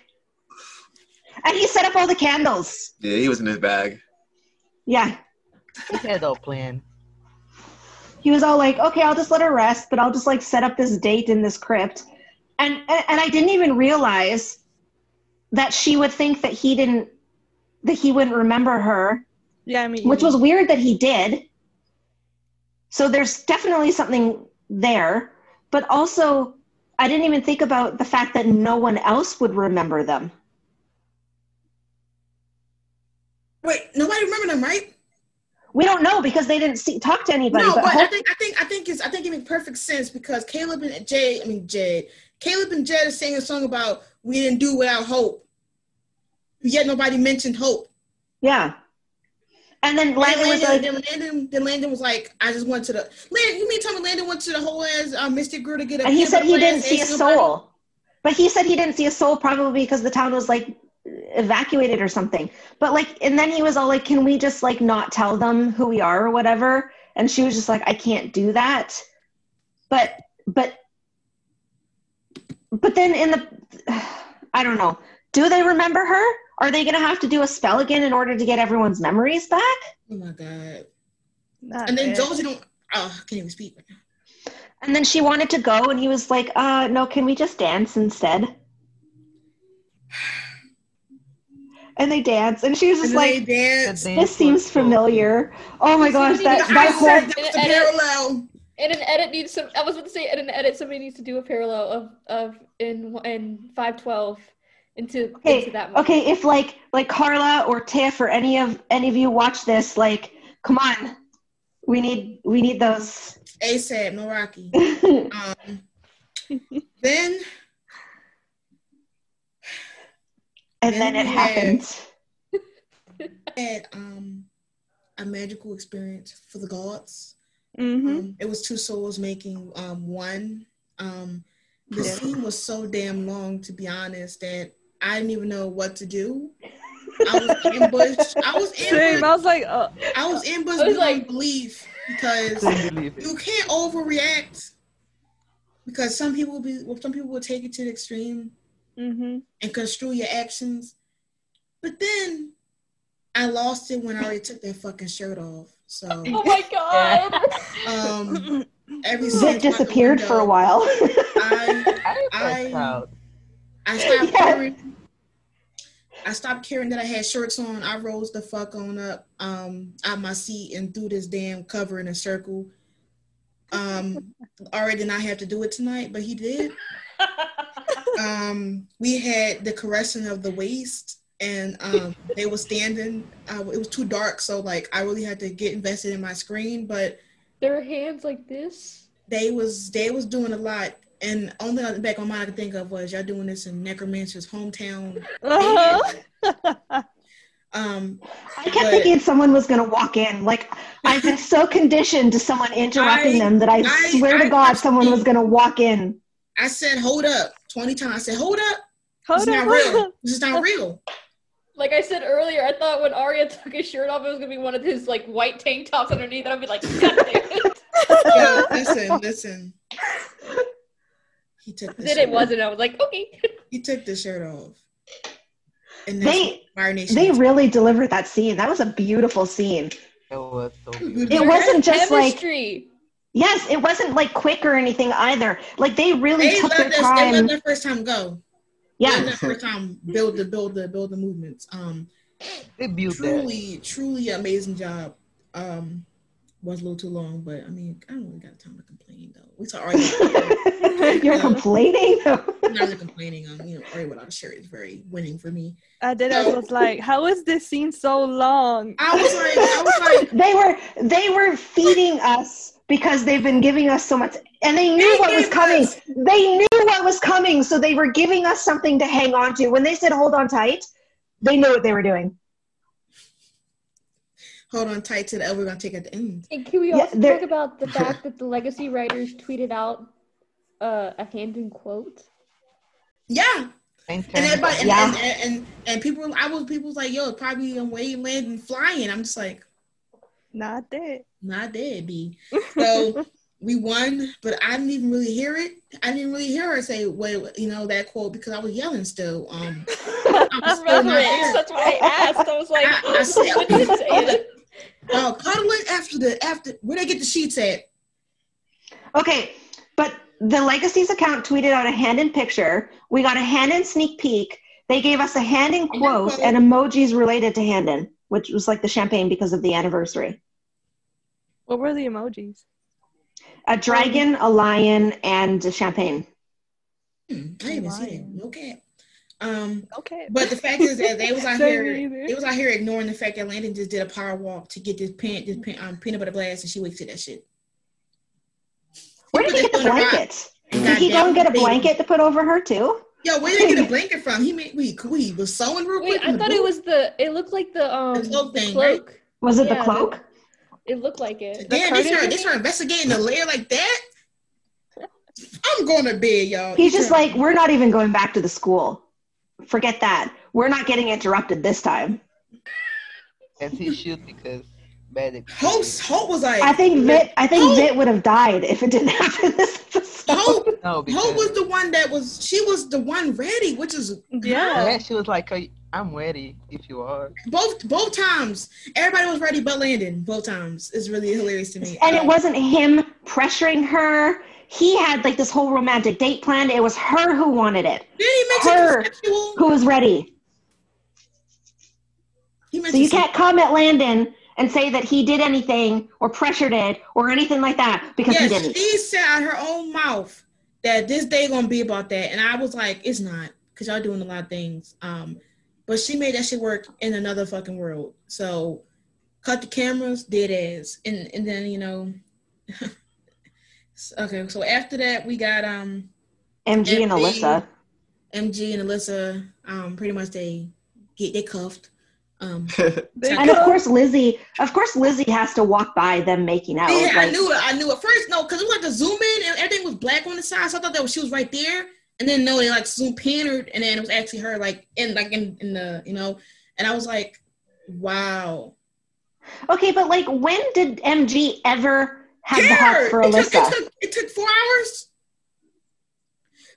And he set up all the candles. Yeah, he was in his bag. Yeah, He had a plan. he was all like, "Okay, I'll just let her rest, but I'll just like set up this date in this crypt." And and, and I didn't even realize that she would think that he didn't that he wouldn't remember her yeah, I mean, which was weird that he did. So there's definitely something there, but also I didn't even think about the fact that no one else would remember them. Wait, nobody remember them, right? We don't know because they didn't see, talk to anybody. no, but but I think I think I think it's I think it makes perfect sense because Kaleb and Jade, I mean Jade, Kaleb and Jed are singing a song about we didn't do without hope. Yet nobody mentioned hope. yeah. And then Landon Landon, was like, then Landon, then Landon was like, I just went to the Landon. You mean tell me Landon went to the whole ass uh, Mystic Grill to get a and he said he didn't see a soul. But he said he didn't see a soul probably because the town was like evacuated or something. But like, and then he was all like, "Can we just like not tell them who we are or whatever?" And she was just like, "I can't do that." But but but then in the, I don't know. Do they remember her? Are they gonna have to do a spell again in order to get everyone's memories back? Oh my god! not And then it. Josie don't. Oh, I can't even speak. right now. And then she wanted to go, and he was like, "Uh, no. Can we just dance instead?" And they dance, and she was just And like, they dance. This seems familiar. Oh my gosh, Somebody that needs to that whole that was the And- and- parallel. In an edit needs some. I was about to say in an edit somebody needs to do a parallel of of in in five twelve into okay, into that movie. okay. If like like Carla or Tiff or any of any of you watch this, like, come on, we need we need those. ASAP, no Rocky. Um, then and then it Yeah. happened. had um a magical experience for the gods. Mhm. Um, it was two souls making um one. Um, the Yeah. scene was so damn long, to be honest, that I didn't even know what to do. I was ambushed. I was Same. ambushed. I was like, uh, I was ambushed I was beyond like- belief because believe you can't overreact because some people will be well, some people will take it to the extreme mhm. and construe your actions. But then I lost it when I already took that fucking shirt off. So Oh my god! um every Vic since out the disappeared for a while. I I I- was proud. I stopped Yeah. caring. I stopped caring that I had shirts on. I rose the fuck on up um out my seat and threw this damn cover in a circle. Um already did not have to do it tonight, but he did. Um we had the caressing of the waist and um they were standing uh, it was too dark so like I really had to get invested in my screen but Their hands like this. they was they was doing a lot and only on the back of my mind I could think of was y'all doing this in Necromancer's hometown Uh-huh. um I kept But- thinking someone was going to walk in. Like I've been so conditioned to someone interrupting I- them that I, I- swear I to God, someone was going to walk in. I said, hold up 20 times. I said, hold up. Hold This is not real. This is not real. Like I said earlier, I thought when Aria took his shirt off, it was gonna be one of his like white tank tops underneath, and I'd be like, God damn it. Yeah, listen, listen. He took the then shirt it wasn't. I was like, okay. He took the shirt off. And They Fire Nation. they really delivered that scene. That was a beautiful scene. It was so beautiful. It wasn't just like yes, it wasn't like quick or anything either. Like they really they took let, their time. they let time. their first time go. They let Yeah, their first time build the build the build the movements. Um They built that. truly, truly amazing job. Um was a little too long, but I mean, I don't really got time to complain though. We saw Aria. you're complaining. I'm not really complaining. Um, you know, Aria without a shirt is very winning for me. I did. I was like, how is this scene so long? I was like, I was like, they were they were feeding us because they've been giving us so much and they knew They what was coming us- they knew what was coming so they were giving us something to hang on to when they said hold on tight they knew what they were doing hold on tight to the L we're gonna take at the end. And can we Yeah, also there- talk about the fact that the legacy writers tweeted out the fact that the legacy writers tweeted out uh, a Handon quote? Yeah, In and everybody and, Yeah. and, and, and and people, I was people was like, yo, it's probably a Wade landing flying. I'm just like, Not that. not dead, B. So we won, but I didn't even really hear it. I didn't really hear her say, "Wait, you know that quote" because I was yelling still. Um, I'm still not there. That's why I asked. I was like, I- I said- when did you say it? uh, cuddling after the after where they get the sheets at? Okay, but the Legacies account tweeted out a Handon picture. We got a Handon sneak peek. They gave us a Handon quote quote. and emojis related to Handon, which was like the champagne because of the anniversary. What were the emojis? A dragon, a lion, and a champagne. Hmm, I didn't even see Lion. that. Okay. Um, Okay. but the fact is that they was out here. either. They was out here ignoring the fact that Landon just did a power walk to get this pen, this pen, um, peanut butter blast, and she wasted that shit. Where did he get the put this on rock. blanket? Did he go and get a Goddamn blanket to put over her too? Yo, where did he get a blanket from? He made we we was sewing real Wait, quick. in I the thought it was the. It looked like the um The cloak thing, cloak. Was it Yeah, the cloak? It looked like it. Damn, they curtain start, they thing? start investigating the layer like that. I'm going to bed, y'all. He's just like, we're not even going back to the school. Forget that. We're not getting interrupted this time. As he should because bad Hope, experience. Hope was like, I think Vit. I think Hope- Vit would have died if it didn't happen this episode. Hope, No, because Hope was the one that was. She was the one ready, which is Yeah. yeah, she was like, "Hey, "I'm ready if you are." both both times. Everybody was ready, but Landon. Both times. It's really hilarious to me. And it wasn't him pressuring her. He had like this whole romantic date planned. It was her who wanted it, Did he mention her who was ready. So you can't come at Landon and say that he did anything or pressured it or anything like that because he didn't. she said out her own mouth that this day gonna be about that, and I was like, it's not, cause y'all doing a lot of things. Um, but she made that shit work in another fucking world. So, cut the cameras, dead ass, and and then you know, okay. So after that, we got um MG and Alyssa. MG and Alyssa. Um, pretty much they get they cuffed. Um, They And of course, Lizzie. Of course, Lizzie has to walk by them making out. Yeah, I knew it. I knew it first. No, because it was like a zoom in and everything was black on the side. So I thought that was, she was right there. And then no, they like zoom pannered and then it was actually her like in like in, in the you know. And I was like, wow. Okay, but like, when did MG ever have the heart Cared. for it, took, it, took, it took four hours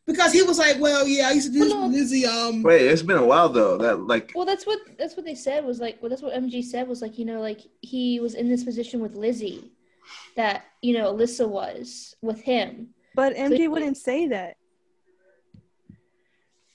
because he was like, well, yeah, I used to do this Well, with no. Lizzie. Um, Wait, it's been a while though. That like Well, that's what that's what they said was like. Well, that's what MG said was like. You know, like he was in this position with Lizzie, that you know Alyssa was with him. But MG wouldn't say that.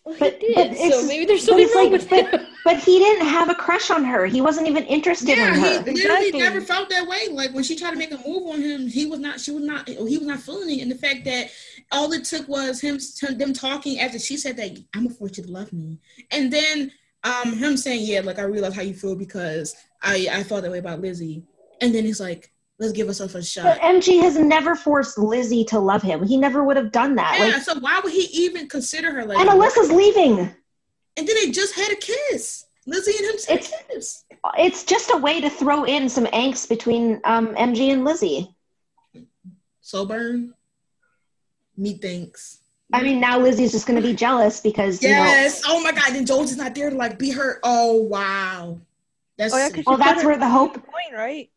Well, But- he but did. it's- So maybe there's but something it's wrong like- with but- him. But he didn't have a crush on her. He wasn't even interested yeah, in he her. literally Exactly. never felt that way. Like when she tried to make a move on him, he was not. She was not. He was not feeling it. And the fact that all it took was him, them talking after she said that I'm gonna force you to love me, and then um him saying, yeah, like I realize how you feel because I I felt that way about Lizzie, and then he's like, let's give ourselves a But shot. MG has never forced Lizzie to love him. He never would have done that. Yeah, Like, so why would he even consider her like? and Alyssa's leaving. and then they just had a kiss. Lizzie and him had a It's- kiss. It's just a way to throw in some angst between um, MG and Lizzie. So burn. Methinks. I mean, now Lizzie's just going to be jealous because you know. Yes. Oh my God. Then Jones is not there to like be her. Oh wow. That's Oh yeah, Well, that's where the hope. point, right?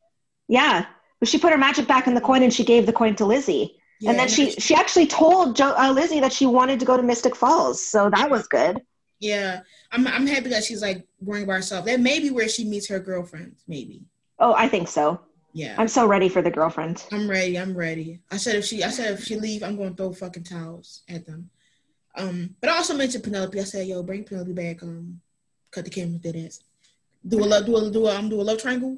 Yeah, but she put her magic back in the coin and she gave the coin to Lizzie. yeah, and then she she actually told jo- uh, Lizzie that she wanted to go to Mystic Falls, so that was good. Yeah. I'm I'm happy that she's like worrying about herself. That may be where she meets her girlfriend. Maybe. Oh, I think so. Yeah. I'm so ready for the girlfriend. I'm ready. I'm ready. I said if she I said if she leave, I'm gonna throw fucking towels at them. Um, but I also mentioned Penelope. I said, yo, bring Penelope back. Um, cut the cameras, dead ass. Do a love, do a do a um, do a love triangle.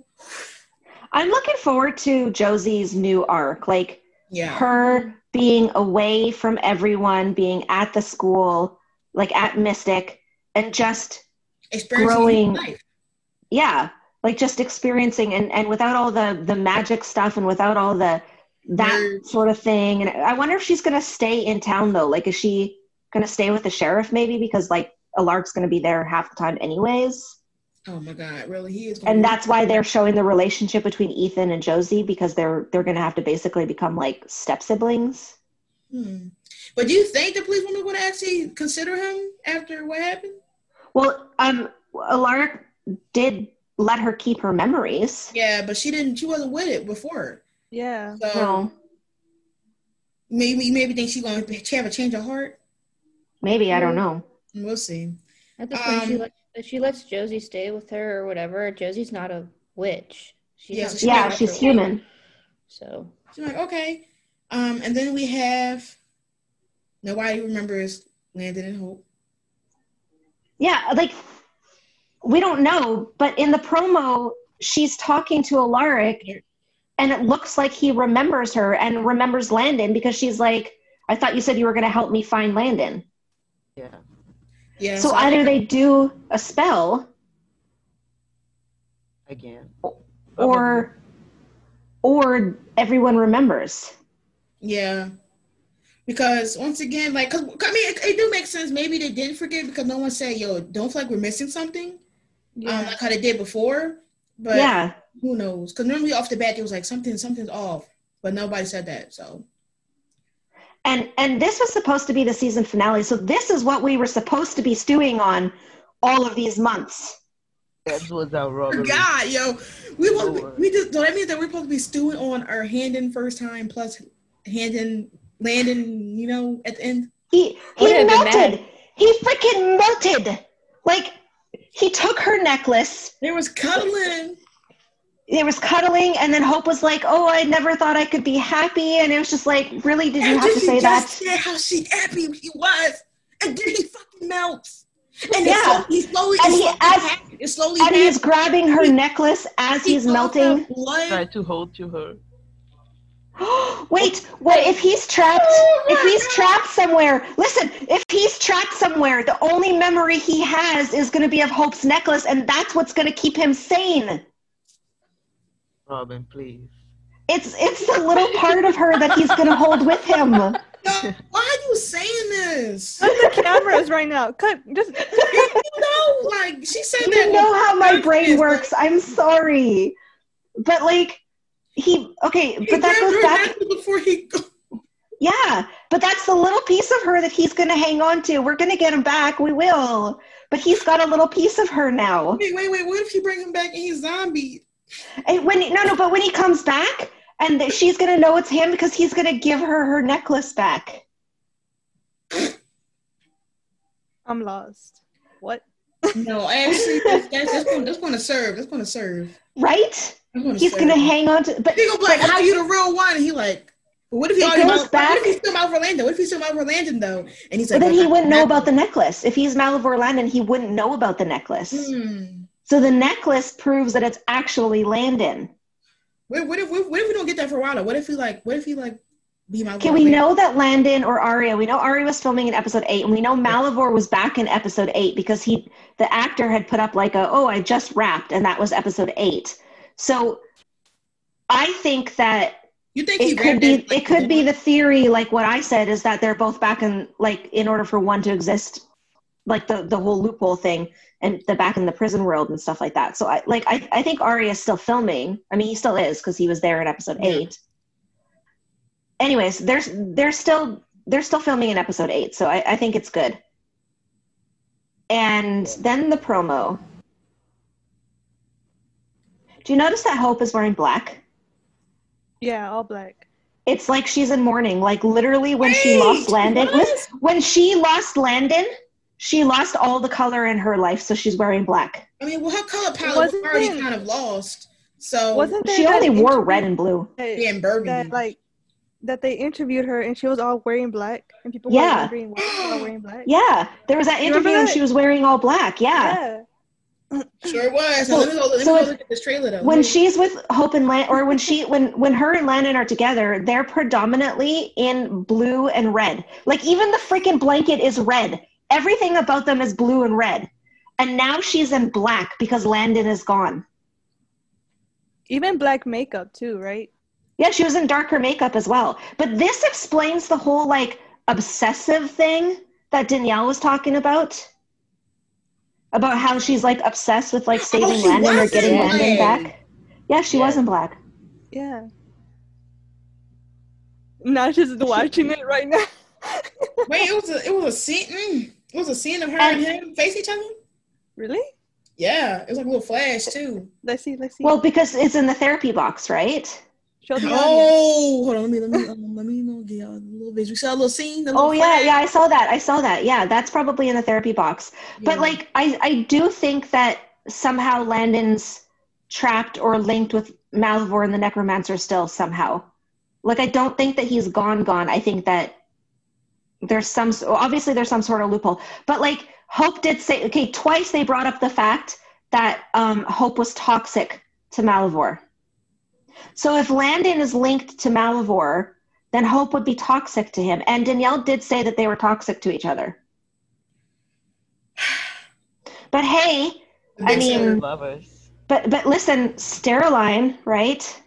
I'm looking forward to Josie's new arc, like Yeah. her being away from everyone, being at the school, like at Mystic, and just growing- life. yeah, like just experiencing and and without all the the magic stuff and without all the that sort of thing. And I wonder if she's gonna stay in town though. Like, is she gonna stay with the sheriff maybe because like Alaric's gonna be there half the time anyways? Oh my god, really? He is. gonna and that's why they're showing the relationship between Ethan and Josie because they're they're gonna have to basically become like step siblings. Hmm. But do you think the police woman would actually consider him after what happened? Well, um, Alaric did let her keep her memories. Yeah, but she didn't. She wasn't with it before. Yeah. So No, maybe maybe think she's gonna have a change of heart. maybe I don't know. We'll see. At this point, she Um, let, if she lets Josie stay with her or whatever. Josie's not a witch. She's Yeah, not so she Yeah, she's human. So She's like, okay. Um, and then we have nobody remembers Landon and Hope. Yeah, like we don't know, but in the promo, she's talking to Alaric, and it looks like he remembers her and remembers Landon because she's like, "I thought you said you were going to help me find Landon." Yeah. Yeah. so I either think- they do a spell Again. or or everyone remembers. Yeah. Because once again, like, cause, I mean, it, it do make sense. Maybe they didn't forget because no one said, "Yo, don't feel like we're missing something," um, Yeah. like how they did before. But yeah, who knows? Because normally off the bat, it was like something, something's off, but nobody said that. So and and this was supposed to be the season finale, so this is what we were supposed to be stewing on all of these months. That was our robbery. God, yo, we want Lord. we just. So that means that we're supposed to be stewing on our Handon first time plus Handon landing. You know, at the end. He Would he have melted. He freaking melted. Like he took her necklace. There was cuddling. There was cuddling, and then Hope was like, "Oh, I never thought I could be happy," and it was just like, "Really? Did you And have then to he say that?" just said how she happy he was, and then he fucking melts. And Yeah. yeah. he slowly, And it he- slowly, as- happens. slowly And he's happens. grabbing her necklace as He he's melting. Blood. Try to hold to her. Wait, what if he's trapped? Oh if he's trapped somewhere, listen. If he's trapped somewhere, the only memory he has is going to be of Hope's necklace, and that's what's going to keep him sane. Robyn, please. It's it's the little part of her that he's going to hold with him. Yo, why are you saying this? Cut the cameras right now. Cut. Just. you know, like she said that. You know how my Like, brain works. I'm sorry, but like he okay, He but that goes back. before he. Yeah, but that's the little piece of her that he's going to hang on to. We're going to get him back. We will. But he's got a little piece of her now. Wait, wait, wait. What if you bring him back and he's zombie? And when no, no, but when he comes back, and that she's going to know it's him because he's going to give her her necklace back. I'm lost. What? No, actually, that's, that's, that's, going, that's going to serve. That's going to serve. Right? Gonna He's serve. going to hang on to. But He gonna be like, "How you the real one?" And he like, but "What if he It already goes Mal- back- What if he's still Malivore Landon? What if he's still Malivore Landon though?" And he's like, but then he wouldn't know that- about the necklace. If he's Malivore Landon, he wouldn't know about the necklace. Hmm. So the necklace proves that it's actually Landon. What, what if what, what if we don't get that for a while? What if he like? What if he like be Malivore? Okay, we know that Landon or Aria, we know Aria was filming in episode eight, and we know Malivore was back in episode eight because he, the actor, had put up like a, oh, I just wrapped, and that was episode eight. So I think that You think he it could be, like, it could be the theory, like what I said, is that they're both back in, like, in order for one to exist, like the the whole loophole thing, and the back in the prison world and stuff like that. So I like, I, I think Aria is still filming. I mean, he still is because he was there in episode Yeah. eight anyways, there's they're still they're still filming in episode eight, so I, I think it's good. And then the promo. Do you notice that Hope is wearing black? Yeah, all black. It's like she's in mourning. Like literally when she lost Landon. listen, When she lost Landon, she lost all the color in her life, so she's wearing black. I mean, well, her color palette was Wasn't already it- kind of lost. So Wasn't She only wore red and blue. that- yeah, in Burgundy. that like that they interviewed her and she was all wearing black and people Yeah. were wondering why she all wearing black. Yeah, there was that You remember interview and she was wearing all black. Yeah. sure it was. So- let me go, let me so go if- look at this trailer though. when Let she's with Hope and Land, or when she when when her and Landon are together, they're predominantly in blue and red. Like even the freaking blanket is red. Everything about them is blue and red. And now she's in black because Landon is gone. Even black makeup too, right? Yeah, she was in darker makeup as well. But this explains the whole like obsessive thing that Danielle was talking about. about how she's like obsessed with like saving Oh, Landon or getting in Landon back. Yeah, she Yeah. was in black. Yeah. Now she's watching it right now. Wait, it was a it was a scene. It was a scene of her And- and, him face each other. really? Yeah, it was like a little flash too. Let's see. Let's see. Well, because it's in the therapy box, right? Show the audience. Oh, hold on, let me let me um, let me know, get y'all a little visual. You saw a little scene. The little Oh yeah, flash? yeah, I saw that. I saw that. Yeah, that's probably in the therapy box. But like I I do think that somehow Landon's trapped or linked with Malivore and the Necromancer still somehow. Like I don't think that he's gone gone. I think that there's some obviously there's some sort of loophole. But like Hope did say okay, twice they brought up the fact that um Hope was toxic to Malivore. So if Landon is linked to Malivore, then Hope would be toxic to him. And Danielle did say that they were toxic to each other. But hey, The I mean- Lovers. but but listen, Steroline, right?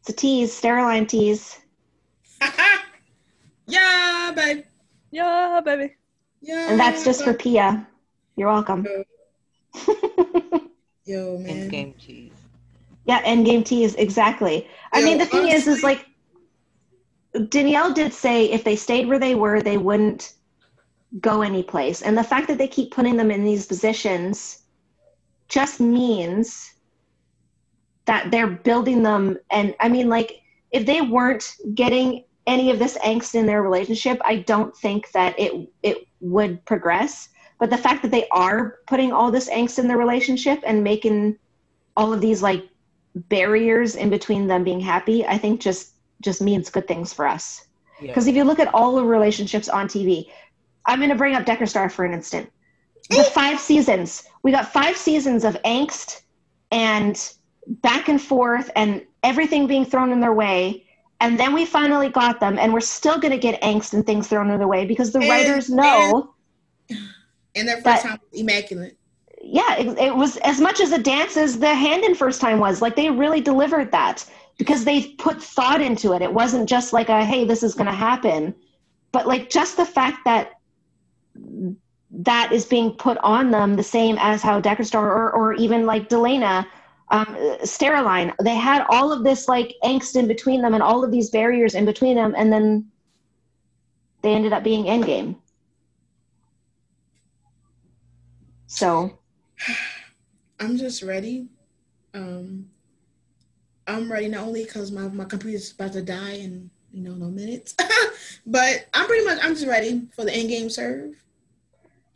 It's a tease, Steroline tease. yeah, babe. Yeah, baby. Yeah, And that's just for Pia. You're welcome. yo, man. And game cheese. yeah, endgame tease, exactly. I mean the thing is is like Danielle did say if they stayed where they were, they wouldn't go anyplace. And the fact that they keep putting them in these positions just means that they're building them. And I mean, like, if they weren't getting any of this angst in their relationship, I don't think that it it would progress. But the fact that they are putting all this angst in their relationship and making all of these like barriers in between them being happy, I think just just means good things for us. Yeah. Because if you look at all the relationships on TV, I'm going to bring up Deckerstar for an instant. The five seasons, we got five seasons of angst and back and forth and everything being thrown in their way. And then we finally got them, and we're still going to get angst and things thrown in their way because the And- writers know. And their first But- time was immaculate. yeah, it, it was as much as a dance as the Handon first time was. Like they really delivered that because they put thought into it. It wasn't just like a hey, this is going to happen, but like just the fact that that is being put on them the same as how Deckerstar or, or even like Delena, um, Steroline, they had all of this like angst in between them and all of these barriers in between them, and then they ended up being endgame. So I'm just ready. Um, I'm ready not only because my, my computer's about to die in you know no minutes, but I'm pretty much I'm just ready for the end game serve.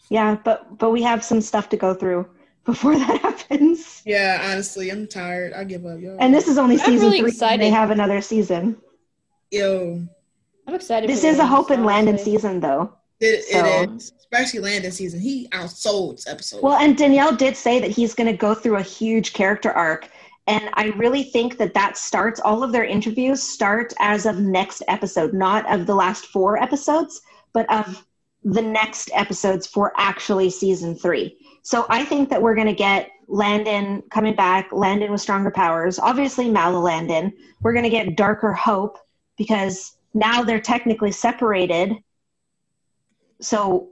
Yeah, but but we have some stuff to go through before that happens. Yeah, honestly, I'm tired. I give up, yo. And this is only I'm season really three. excited. They have another season. yo, I'm excited. This for is a Hope and Landon season, though. it, So- it is especially Landon season. He outsold this episode. Well, and Danielle did say that he's going to go through a huge character arc, and I really think that that starts. All of their interviews start as of next episode, not of the last four episodes, but of the next episodes for actually season three. So I think that we're going to get Landon coming back, Landon with stronger powers, obviously Mala Landon. We're going to get Darker Hope because now they're technically separated. So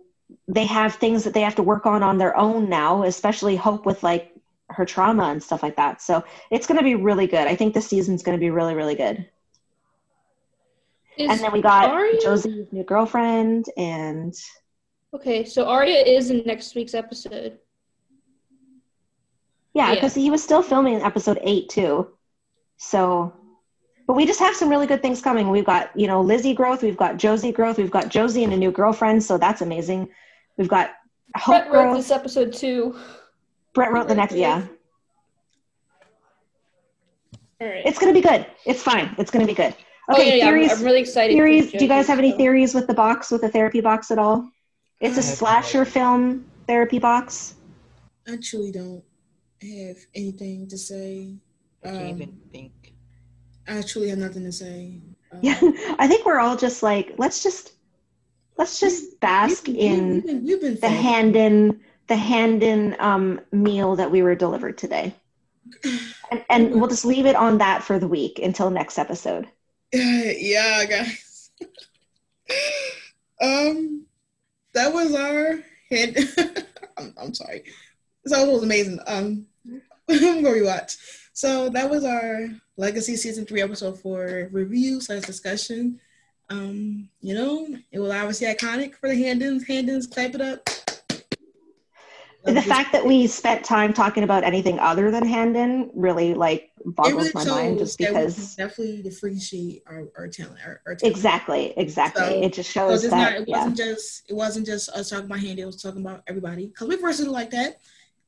they have things that they have to work on on their own now, especially Hope with like her trauma and stuff like that. So it's going to be really good. I think the season's going to be really, really good. Is, and then we got Aria- Josie's new girlfriend and okay, so Aria is in next week's episode. yeah, Yeah. because he was still filming episode eight too. So, but we just have some really good things coming. We've got you know Lizzie growth, we've got Josie growth, we've got Josie and a new girlfriend, so that's amazing. We've got Hope Brett wrote growth. this episode too. Brett wrote the next, yeah. Right. It's gonna be good. It's fine. It's gonna be good. oh Okay, yeah, yeah. I'm, theories. I'm really excited. theories. Do you guys have any theories with the box, with the therapy box at all? It's a slasher film therapy box. I truly don't have anything to say. I can't Um, even think. I truly have nothing to say. Um, Yeah, I think we're all just like let's just let's just bask we've- in we've been, we've been the fed. Handon the Handon um, meal that we were delivered today, and, and we'll just leave it on that for the week until next episode. yeah, guys. um, that was our Hand- I'm, I'm sorry. So it was amazing. Um, I'm gonna rewatch. So that was our Legacy season three episode for review slash discussion. Um, you know, it was obviously iconic for the Handens. Handens, clap it up. The fact that we spent time talking about anything other than Handon really like boggles really my mind just shows that we because definitely appreciate our, our talent. Our, our talent. exactly exactly So- it just shows it's that not, it yeah wasn't just it wasn't just us talking about Handy. It was talking about everybody because we versatile like that.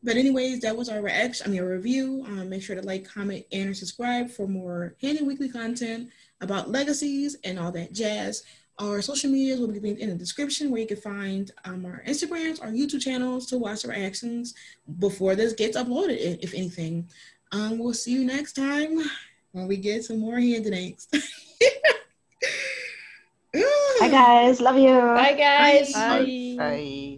But anyways, that was our reaction. I mean, a review. Um, make sure to like, comment, and or subscribe for more Handon weekly content about legacies and all that jazz. Our social medias will be linked in the description where you can find um, our Instagrams, our YouTube channels to watch our reactions before this gets uploaded, if anything. Um, we'll see you next time when we get some more Handy Danks. hi guys love you Bye, guys. Bye. Bye.